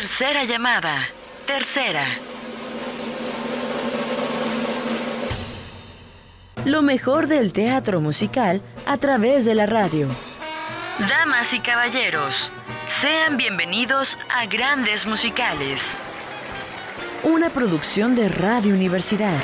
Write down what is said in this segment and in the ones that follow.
Tercera llamada. Tercera. Lo mejor del teatro musical a través de la radio. Damas y caballeros, sean bienvenidos a Grandes Musicales. Una producción de Radio Universidad.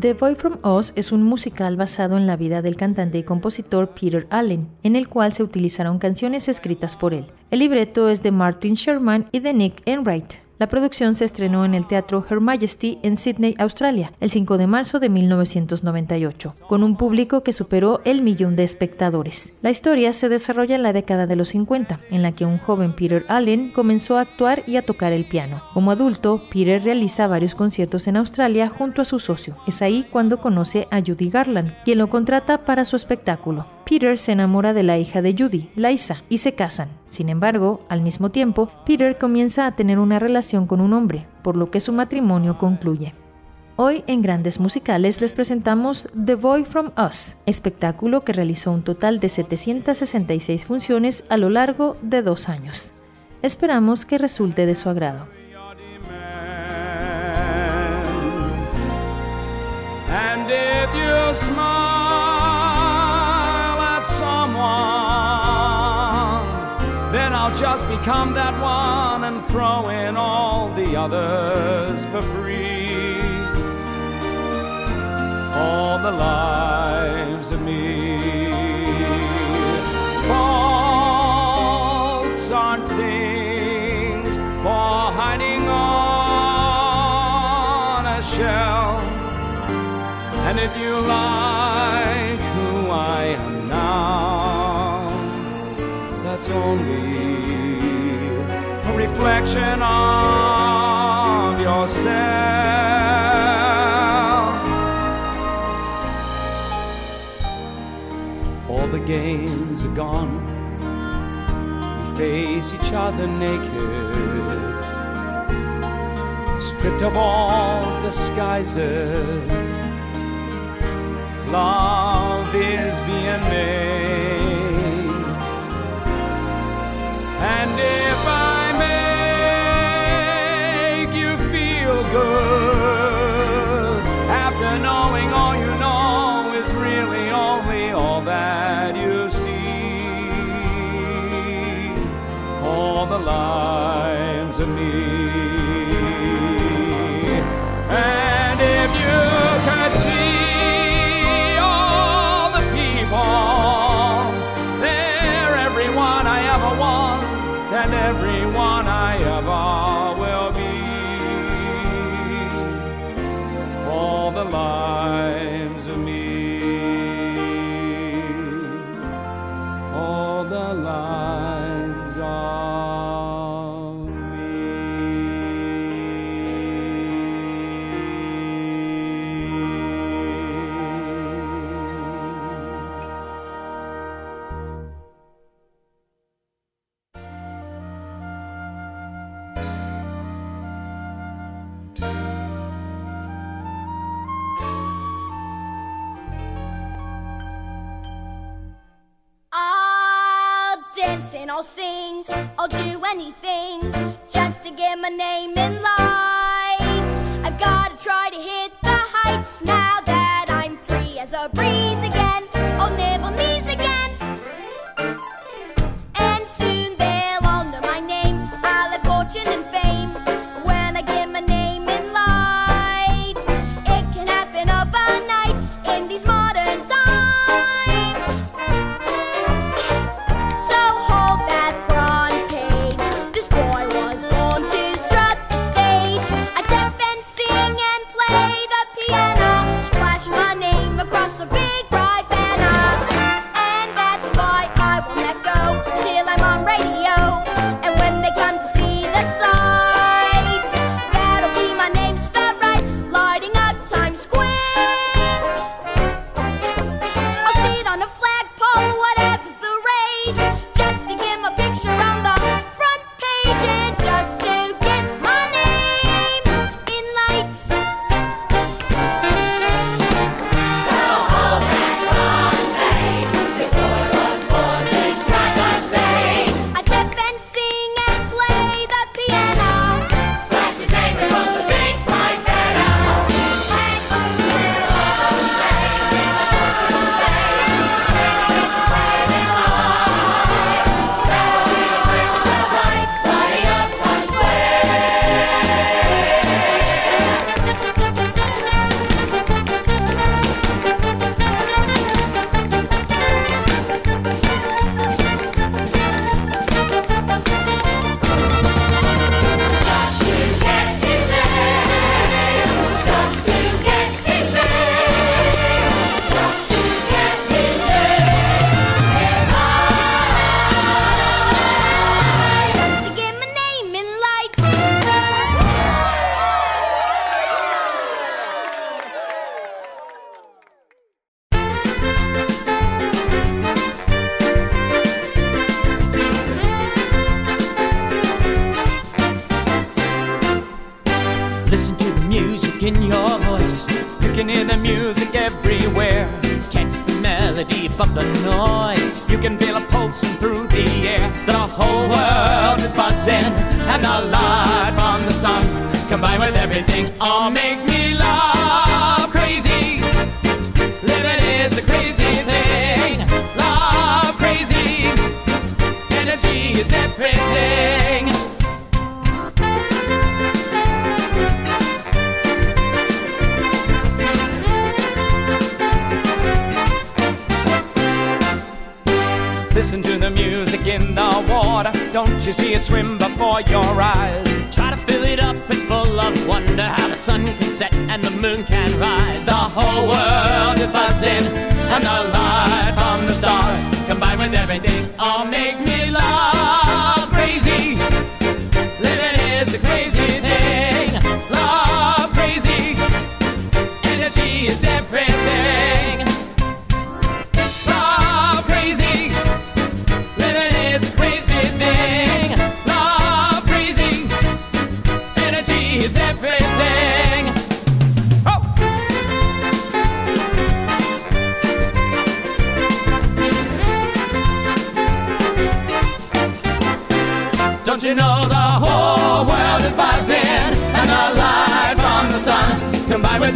The Boy From Us es un musical basado en la vida del cantante y compositor Peter Allen, en el cual se utilizaron canciones escritas por él. El libreto es de Martin Sherman y de Nick Enright. La producción se estrenó en el Teatro Her Majesty en Sydney, Australia, el 5 de marzo de 1998, con un público que superó el millón de espectadores. La historia se desarrolla en la década de los 50, en la que un joven Peter Allen comenzó a actuar y a tocar el piano. Como adulto, Peter realiza varios conciertos en Australia junto a su socio. Es ahí cuando conoce a Judy Garland, quien lo contrata para su espectáculo. Peter se enamora de la hija de Judy, Liza, y se casan. Sin embargo, al mismo tiempo, Peter comienza a tener una relación con un hombre, por lo que su matrimonio concluye. Hoy en Grandes Musicales les presentamos The Boy From Us, espectáculo que realizó un total de 766 funciones a lo largo de dos años. Esperamos que resulte de su agrado. Just become that one and throw in all the others for free. All the lives of me. Faults aren't things for hiding on a shelf. And if you like who I am now, that's only reflection of yourself. All the games are gone. We face each other naked, stripped of all disguises. Love is being made. And if I All anything just to get my name in lights. I've gotta try to hit the heights now that I'm free as a breeze again. all makes me love crazy.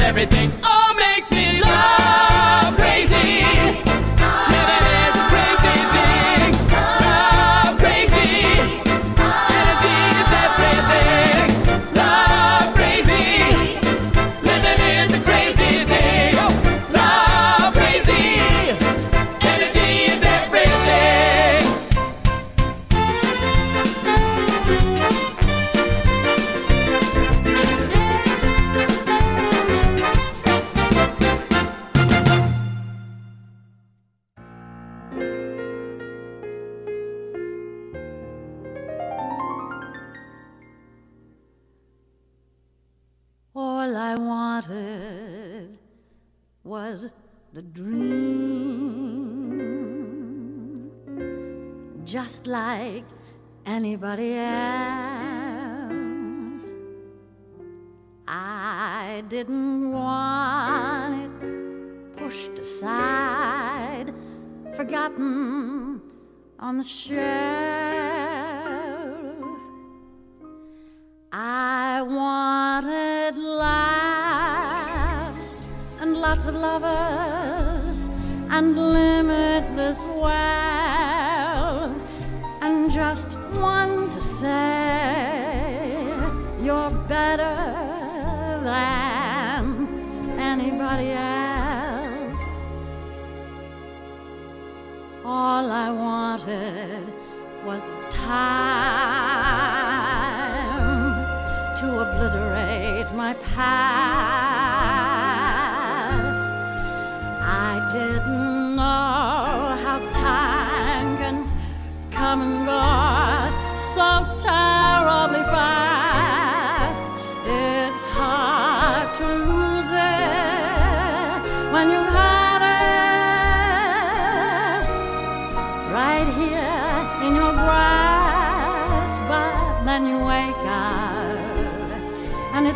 everything. Oh. like anybody else. I didn't want it pushed aside, forgotten on the shelf. I wanted laughs and lots of lovers and limitless wealth. wanted was the time to obliterate my past. I didn't know how time can come and go so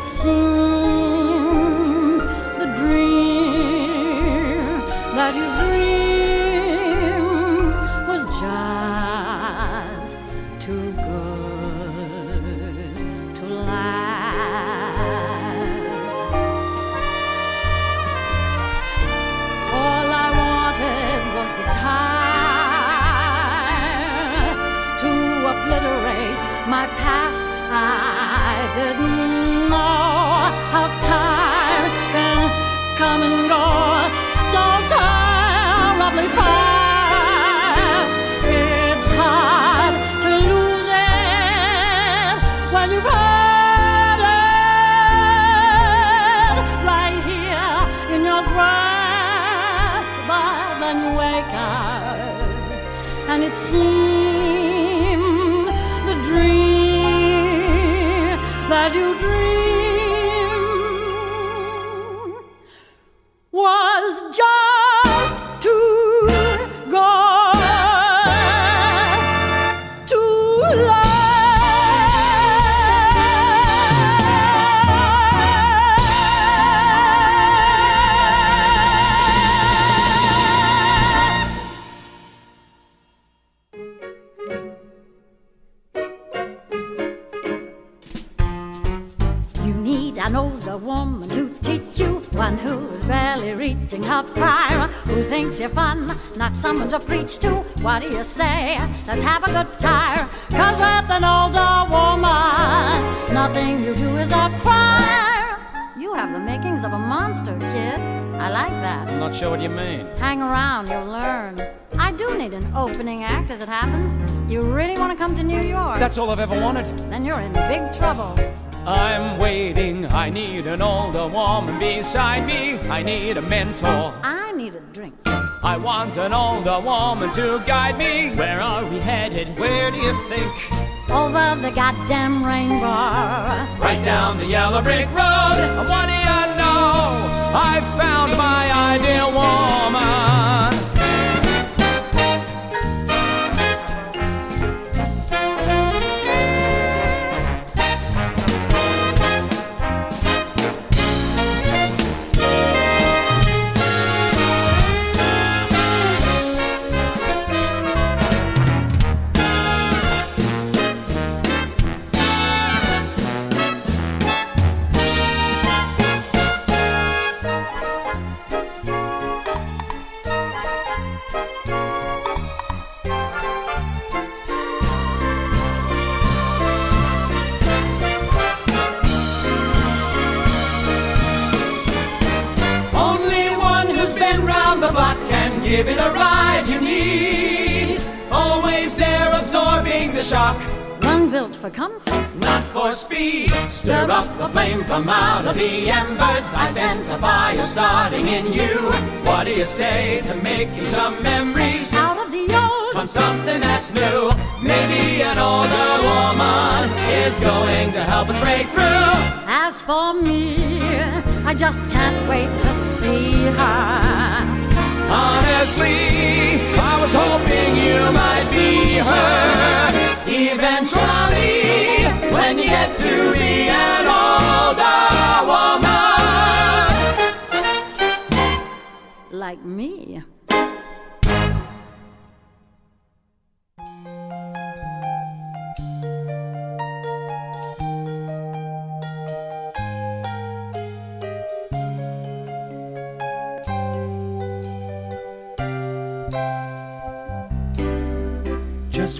心。心 happens. You really want to come to New York? That's all I've ever wanted. then you're in big trouble. I'm waiting. I need an older woman beside me. I need a mentor. I need a drink. I want an older woman to guide me. Where are we headed? Where do you think? Over the goddamn rainbow. Right down the yellow brick road. What do you know? I found my ideal woman. One built for comfort. not for speed. Stir up the flame from out of the embers. I sense a fire starting in you. What do you say to making some memories? Out of the old. From something that's new. Maybe an older woman is going to help us break through. As for me, I just can't wait to see her. Honestly, I was hoping you might be her. Eventually, when you get to be an older woman. Like me.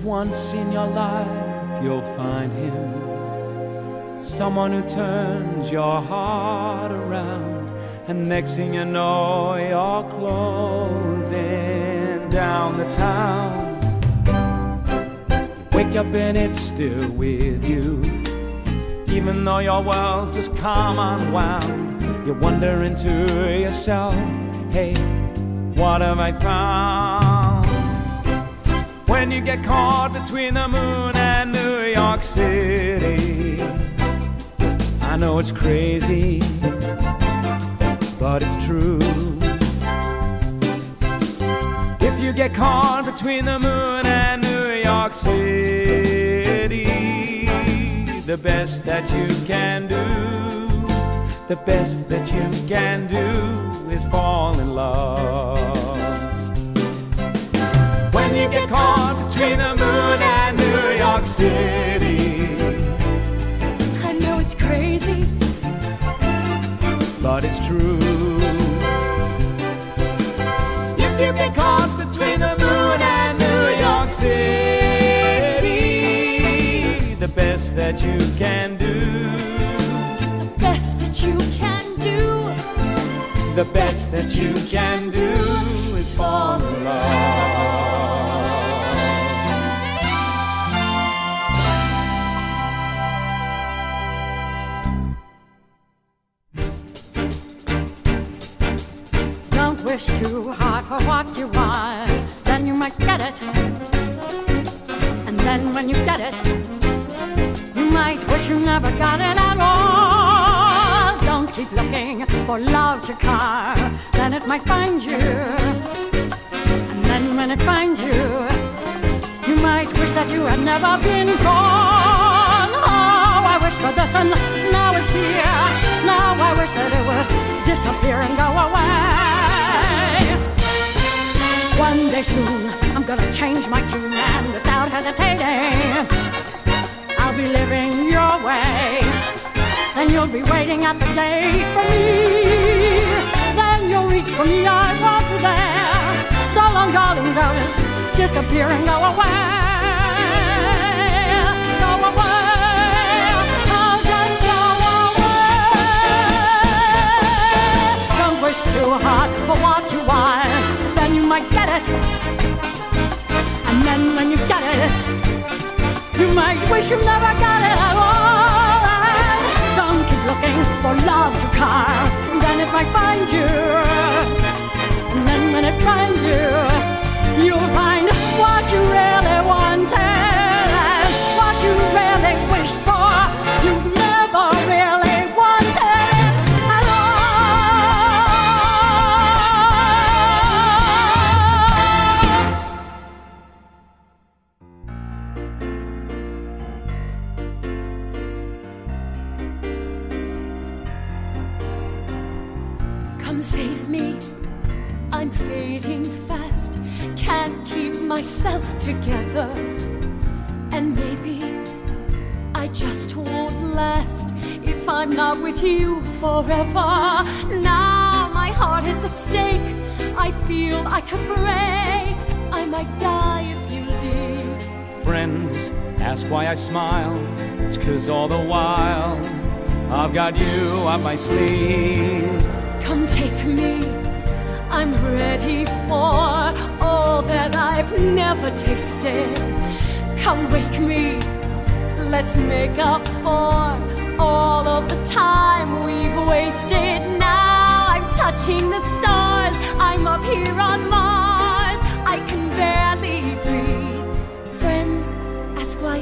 Once in your life, you'll find him. Someone who turns your heart around. And next thing you know, you're closing down the town. You wake up and it's still with you. Even though your world's just come unwound, you're wonder into yourself, hey, what have I found? When you get caught between the moon and New York City, I know it's crazy, but it's true. If you get caught between the moon and New York City, the best that you can do, the best that you can do is fall in love. When you get caught between the moon and New York City, I know it's crazy. but it's true. If you get caught between the moon and New York City, the best that you can do, The Best that you can do. the best that you can do is fall in love. Too hard for what you want, then you might get it. And then when you get it, you might wish you never got it at all. Don't keep looking for love to come, then it might find you. And then when it finds you, you might wish that you had never been born. Oh, I wish for this and now it's here. Now I wish that it would disappear and go away. One day soon, I'm gonna change my tune and without hesitating, I'll be living your way. Then you'll be waiting at the gate for me. Then you'll reach for me, I won't be there. So long, darling, just disappear and go away. Might wish you never got it at all. Don't keep looking for love to carve, then it might find you. And then when it finds you, you'll find what you really wanted, forever. Now my heart is at stake. I feel I could break. I might die if you leave. Friends ask why I smile. It's cause all the while I've got you up my sleeve. Come take me. I'm ready for all that I've never tasted. Come wake me. Let's make up for all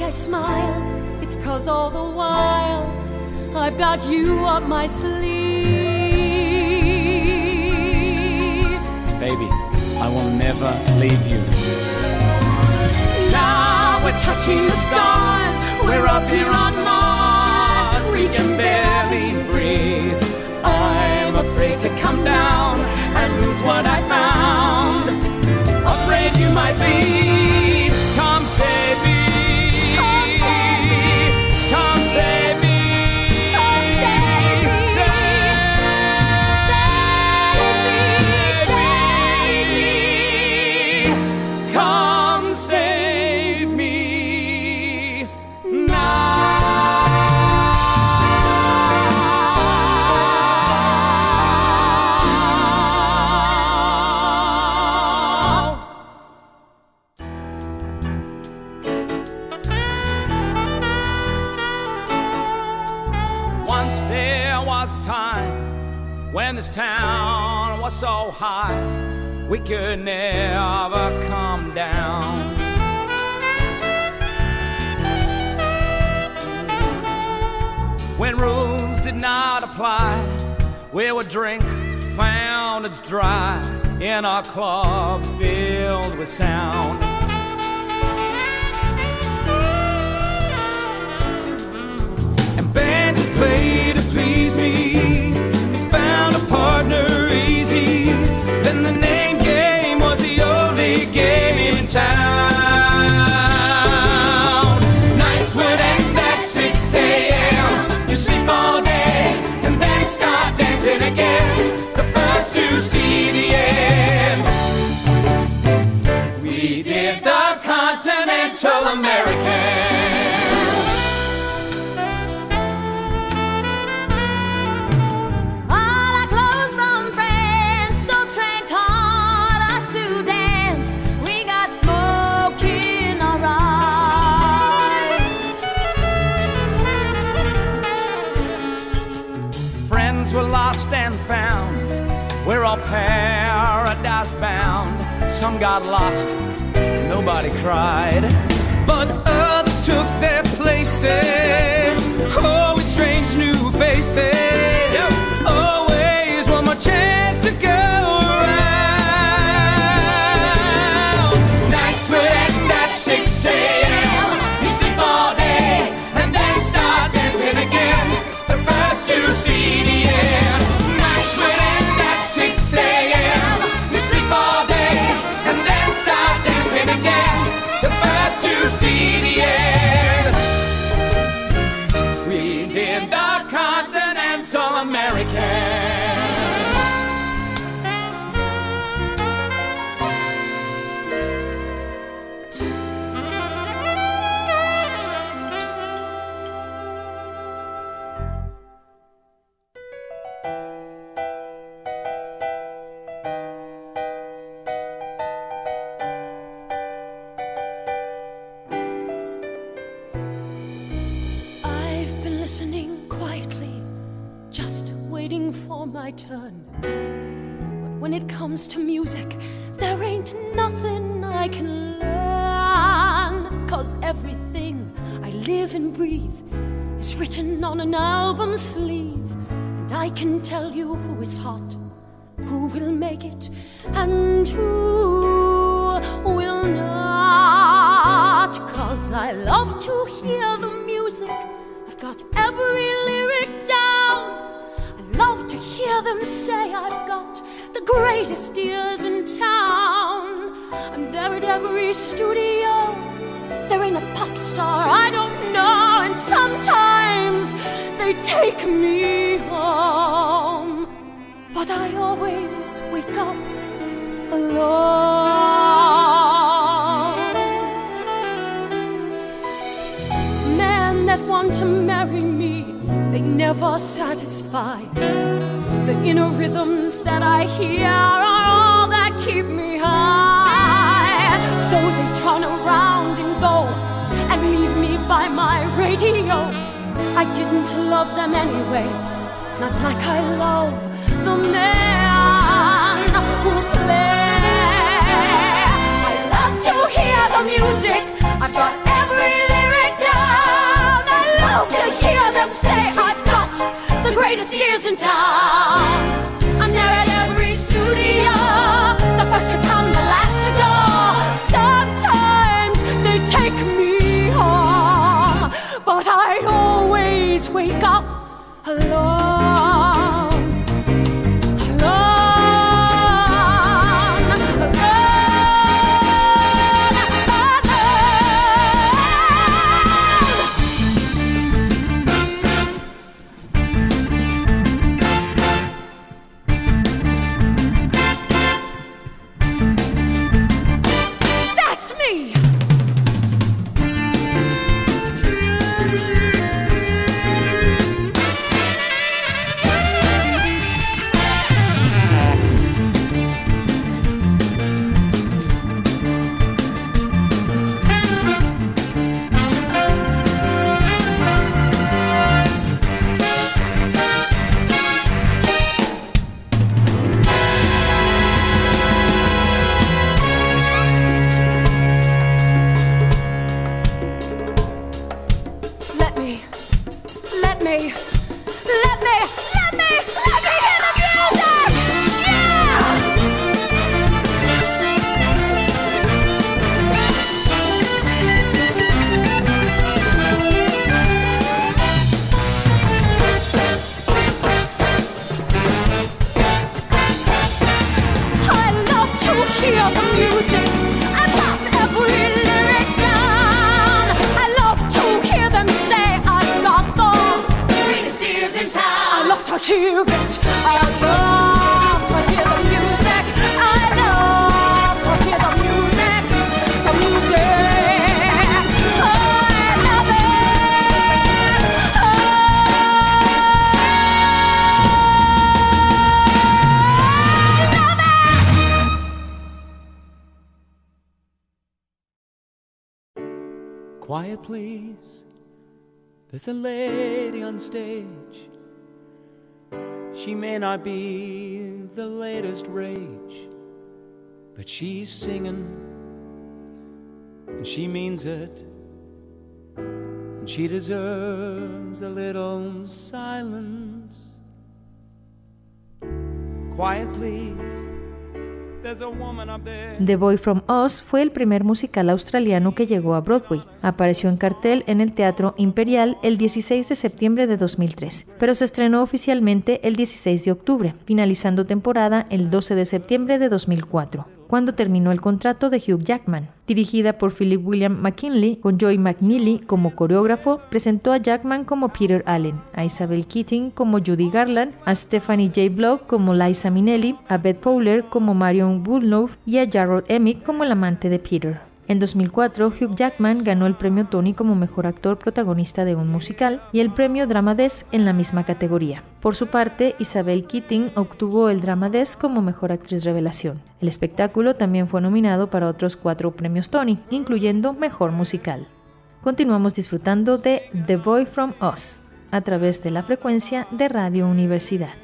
I smile. It's cause all the while I've got you up my sleeve. Baby, I will never leave you. Now we're touching the stars. We're up here on Mars. We can barely breathe. I'm afraid to come down and lose what I found. Afraid you might be. This town was so high we could never come down. When rules did not apply, we would drink fountains dry in our club filled with sound. And bands would play to please me. Continental American. All our clothes from France, so trained taught us to dance. We got smoke in our eyes. Friends were lost and found. We're all paradise bound. Some got lost, nobody cried. But others took their places. Oh, Always strange new faces. Make it, and who will not. Cause I love to hear the music. I've got every lyric down. I love to hear them say I've got the greatest ears in town. I'm there at every studio. There ain't a pop star I don't know, and sometimes they take me home. But I always wake up alone. Men that want to marry me, they never satisfy. The inner rhythms that I hear are all that keep me high. So they turn around and go and leave me by my radio. I didn't love them anyway, not like I love the man the music. I've got every lyric down. I love to hear them say I've got the greatest ears in town. I'm there at every studio, the first to come, the last to go. Sometimes they take me home, but I always wake up. Alone, There's a lady on stage. She may not be the latest rage, but she's singing, and she means it. And she deserves a little silence. Quiet, please. The Boy from Oz fue el primer musical australiano que llegó a Broadway. Apareció en cartel en el Teatro Imperial el 16 de septiembre de 2003, pero se estrenó oficialmente el 16 de octubre, finalizando temporada el 12 de septiembre de 2004 cuando terminó el contrato de Hugh Jackman. Dirigida por Philip William McKinley, con Joy McNeely como coreógrafo, presentó a Jackman como Peter Allen, a Isabel Keating como Judy Garland, a Stephanie J. Block como Liza Minnelli, a Beth Fowler como Marion Woolnough y a Jarrod Emick como el amante de Peter. En 2004, Hugh Jackman ganó el premio Tony como mejor actor protagonista de un musical y el premio Drama Desk en la misma categoría. Por su parte, Isabel Keating obtuvo el Drama Desk como mejor actriz revelación. El espectáculo también fue nominado para otros cuatro premios Tony, incluyendo mejor musical. Continuamos disfrutando de The Boy from Oz. a través de la frecuencia de Radio Universidad.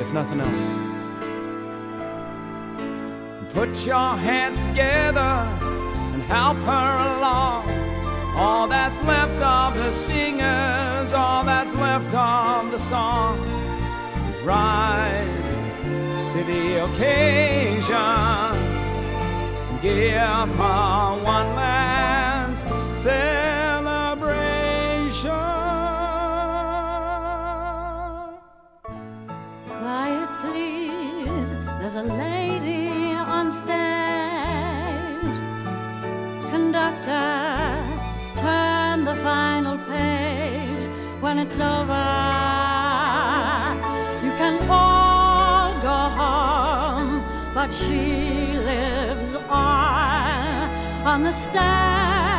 If nothing else. Put your hands together and help her along. All that's left of the singers, all that's left of the song. Rise to the occasion give her one last celebration. Quiet, please. There's a lady on stage. Conductor, turn the final page. When it's over, you can all go home. But she lives on on the stage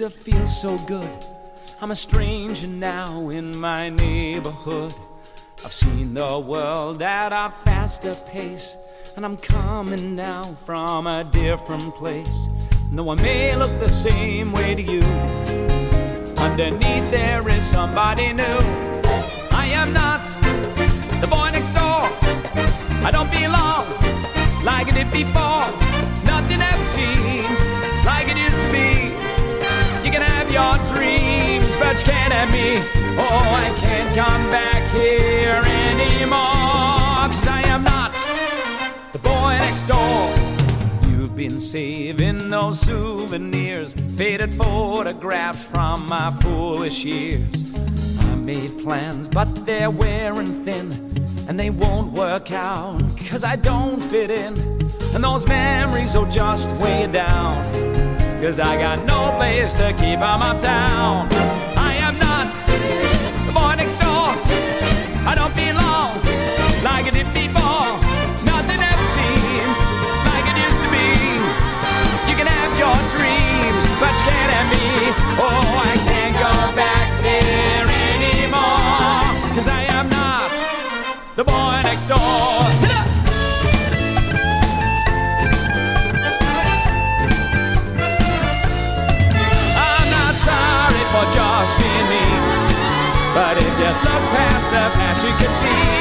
used to feel so good. I'm a stranger now in my neighborhood. I've seen the world at a faster pace, and I'm coming now from a different place. Though I may look the same way to you, underneath there is somebody new. I am not the boy next door. I don't belong like I did before. Nothing you can't have me. Oh, I can't come back here anymore. Cause I am not the boy next door. You've been saving those souvenirs, faded photographs from my foolish years. I made plans, but they're wearing thin, and they won't work out, cause I don't fit in. And those memories will just weigh down, cause I got no place to keep keep 'em uptown. The boy next door, I don't belong like I did before. Nothing ever seems like it used to be. You can have your dreams, but you can't have me. Oh, I can't But if you look past the past, you can see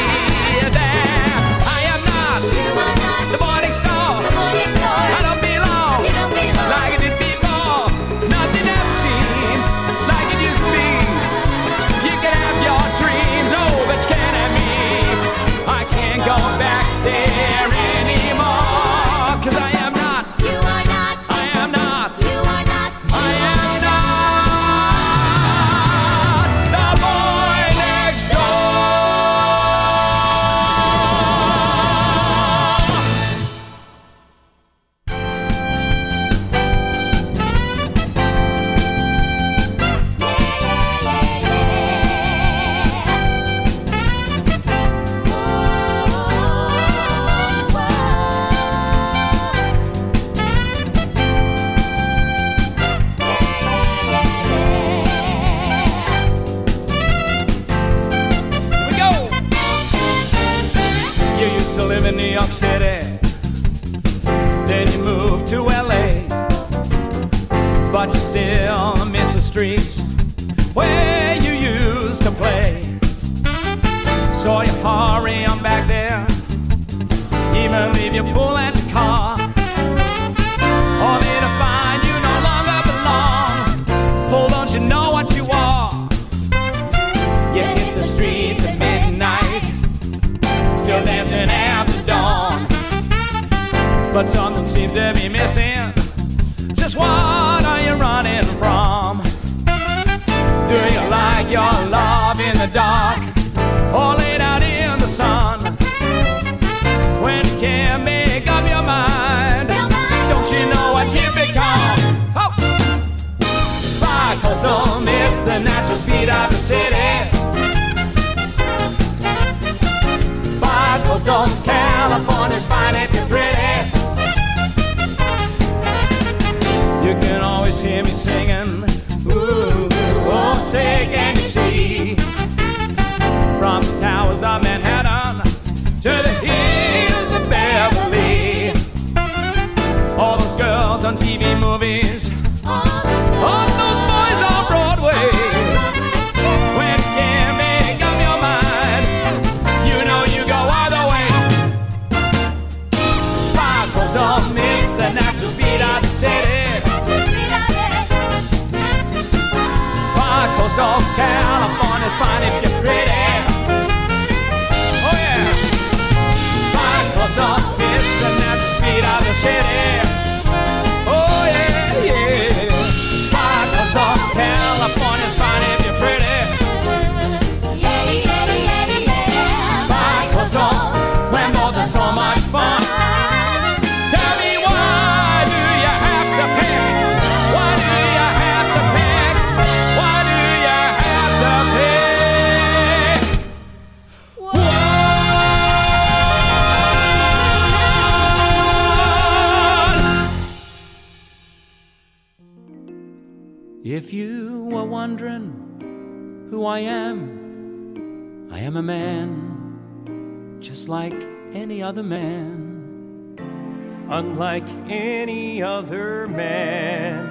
unlike any other man.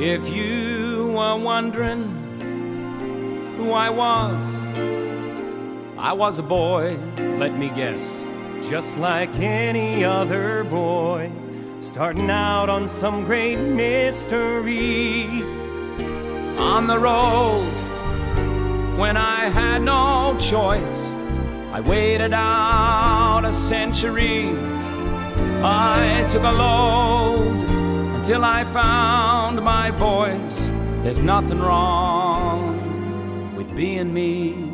If you were wondering who I was, I was a boy, let me guess, just like any other boy, starting out on some great mystery. On the road, when I had no choice, I waited out a century. I took a load until I found my voice. There's nothing wrong with being me.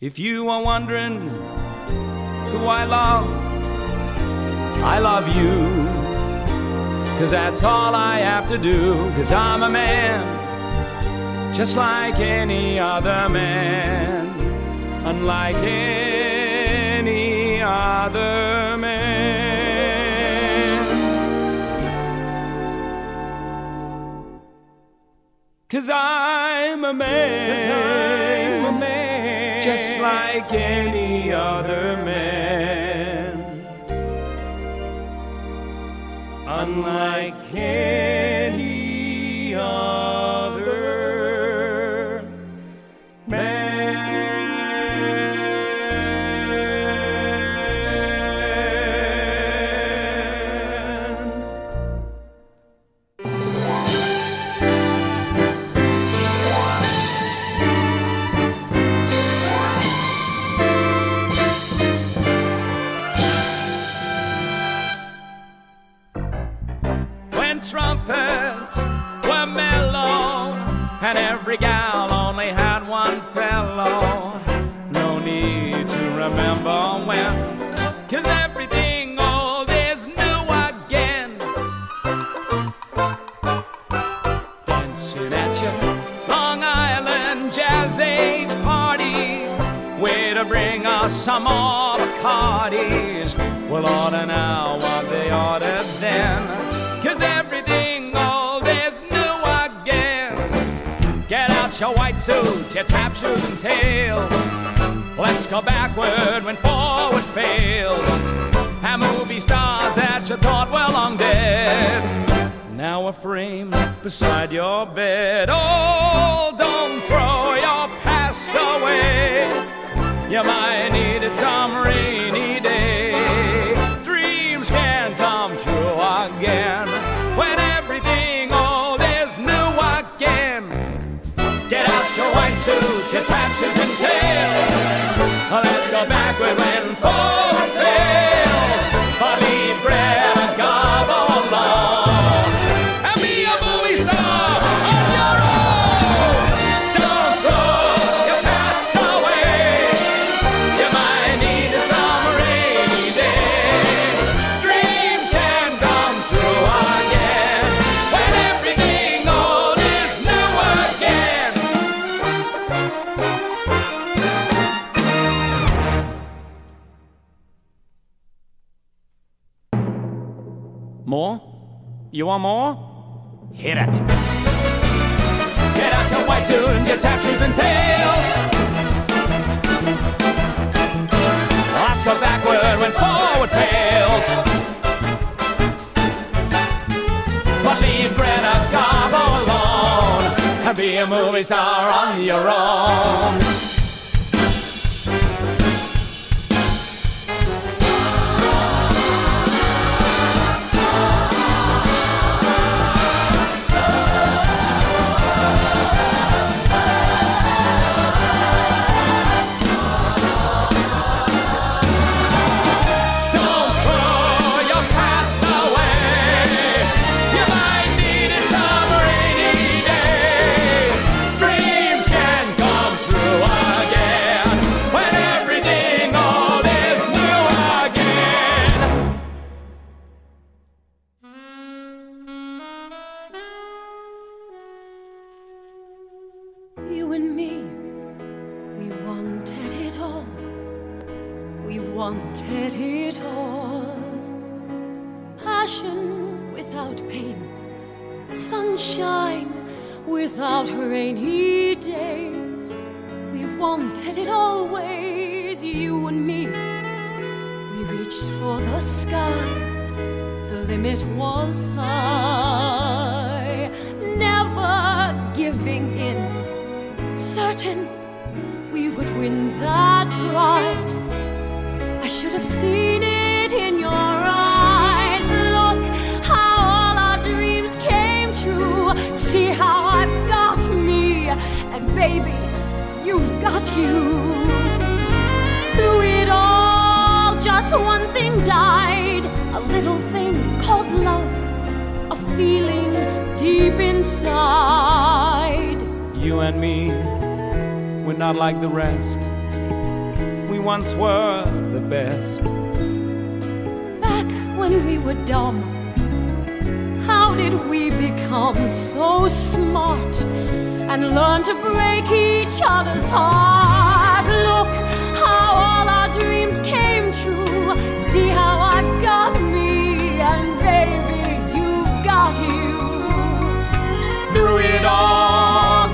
If you are wondering who I love, I love you. Cause that's all I have to do. Cause I'm a man, just like any other man. Unlike any other man. Cause I'm a man. I'm a man. Just like any other man. Unlike any bring us some more. We'll order now what they ordered then. Cause everything old is new again. Get out your white suit, your tap shoes and tails. Let's go backward when forward fails. And movie stars that you thought were long dead. now a frame beside your bed. Oh, don't throw your past away. You might need it some rainy day. Dreams can come true again when everything old is new again. Get out your white suit, your taxes and tails. Let's go when forward fails. You want more? Hit it. Get out your white suit and your tap and tails. Let's backward when forward fails. But leave Garbo alone and be a movie star on your own. And me, we're not like the rest. We once were the best. back when we were dumb. How did we become so smart and learn to break each other's heart? Look how all our dreams came true. See how I've got me, and baby, you've got you. Through it all,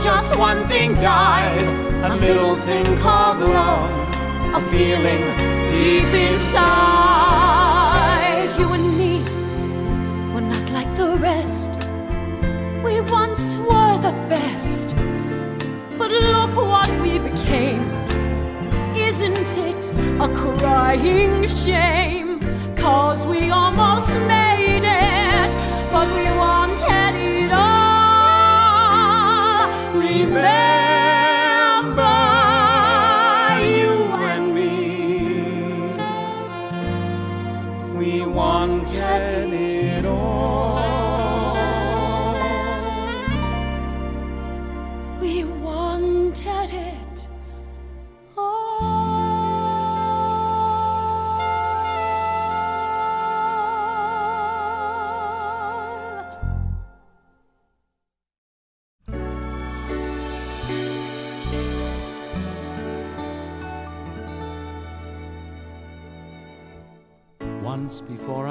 just one thing died a little thing called love, a feeling deep inside. You and me were not like the rest. We once were the best. But look what we became. Isn't it a crying shame? Cause we almost made it, but we wanted Remember you and me. We wanted it all. We wanted it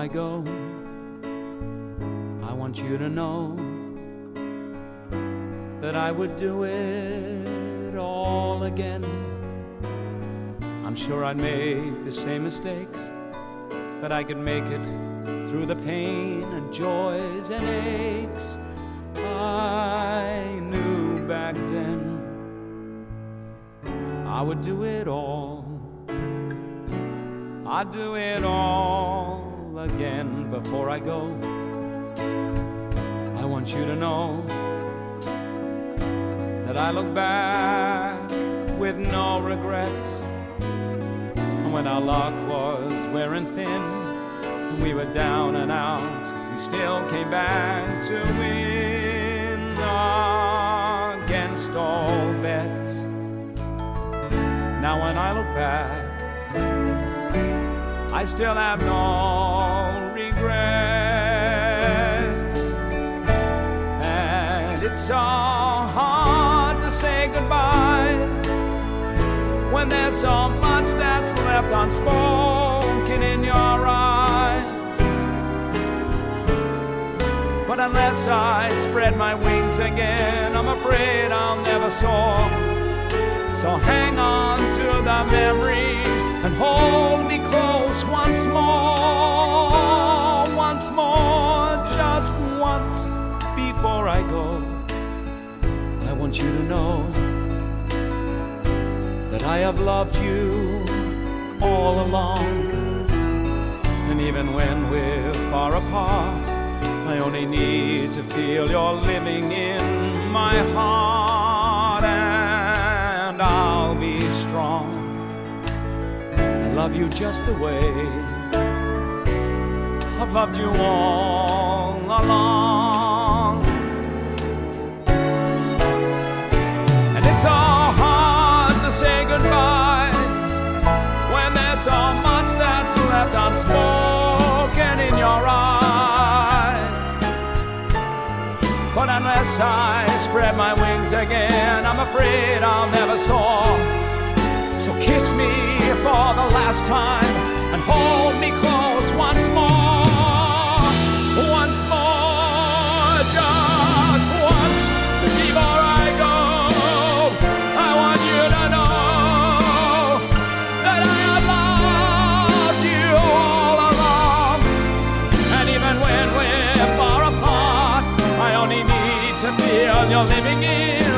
I go, I want you to know that I would do it all again. I'm sure I'd make the same mistakes, but I could make it through through the pain and joys and aches I knew back then. I would do it all. I'd do it all again before I go. I want you to know that I look back with no regrets. And when our luck was wearing thin, and we were down and out, we still came back to win against all bets. Now when I look back, I still have no regrets. And it's so hard to say goodbye when there's so much that's left unspoken in your eyes. But unless I spread my wings again, I'm afraid I'll never soar. So hang on to the memories and hold close once more, once more, just once before I go. I want you to know that I have loved you all along. And even when we're far apart, I only need to feel you're living in my heart, love you just the way I've loved you all along. And it's so hard to say goodbyes when there's so much that's left unspoken in your eyes. But unless I spread my wings again, I'm afraid I'll never soar. So kiss me for the last time and hold me close once more. Once more, just once before I go. I want you to know that I have loved you all along. And even when we're far apart, I only need to feel you're living in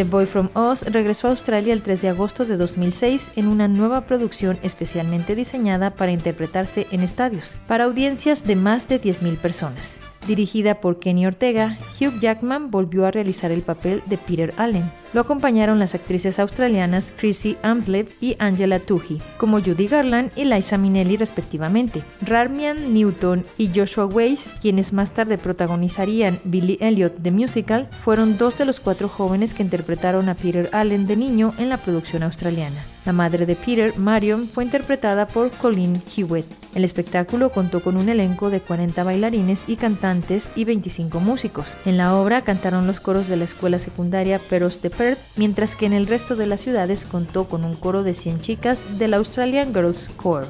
The Boy From Oz regresó a Australia el 3 de agosto de 2006 en una nueva producción especialmente diseñada para interpretarse en estadios, para audiencias de más de 10.000 personas. Dirigida por Kenny Ortega, Hugh Jackman volvió a realizar el papel de Peter Allen. Lo acompañaron las actrices australianas Chrissy Amplev y Angela Tuhi, como Judy Garland y Liza Minnelli respectivamente. Rarmian Newton y Joshua Weiss, quienes más tarde protagonizarían Billy Elliot The Musical, fueron dos de los cuatro jóvenes que interpretaron a Peter Allen de niño en la producción australiana. La madre de Peter, Marion, fue interpretada por Colleen Hewitt. El espectáculo contó con un elenco de 40 bailarines y cantantes y 25 músicos. En la obra cantaron los coros de la escuela secundaria Peros de Perth, mientras que en el resto de las ciudades contó con un coro de 100 chicas del Australian Girls Choir.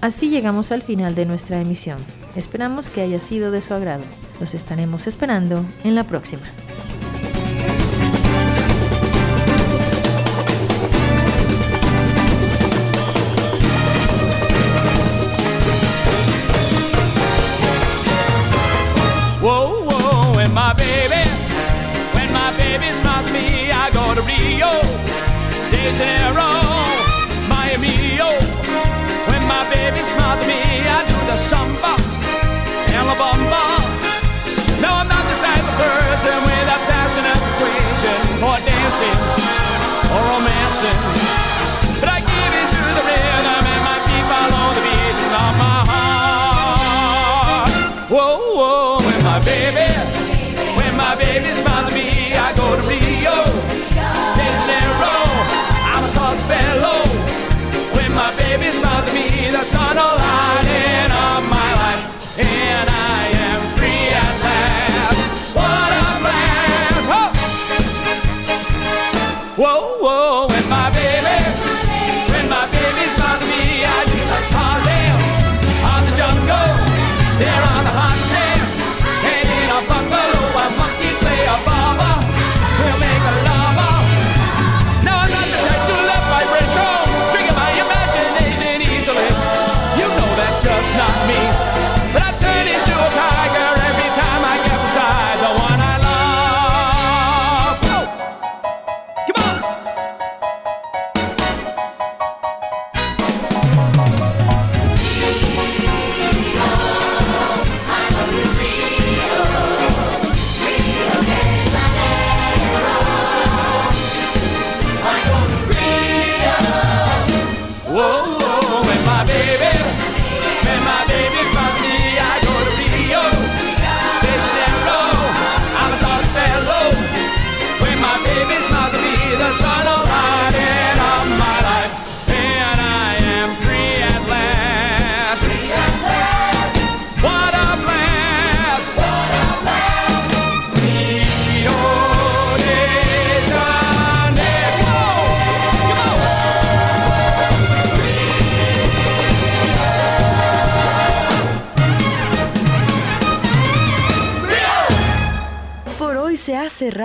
Así llegamos al final de nuestra emisión. Esperamos que haya sido de su agrado. Los estaremos esperando en la próxima.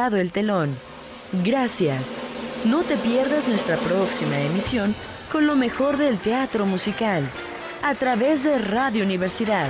el telón. Gracias. No te pierdas nuestra próxima emisión con lo mejor del teatro musical a través de Radio Universidad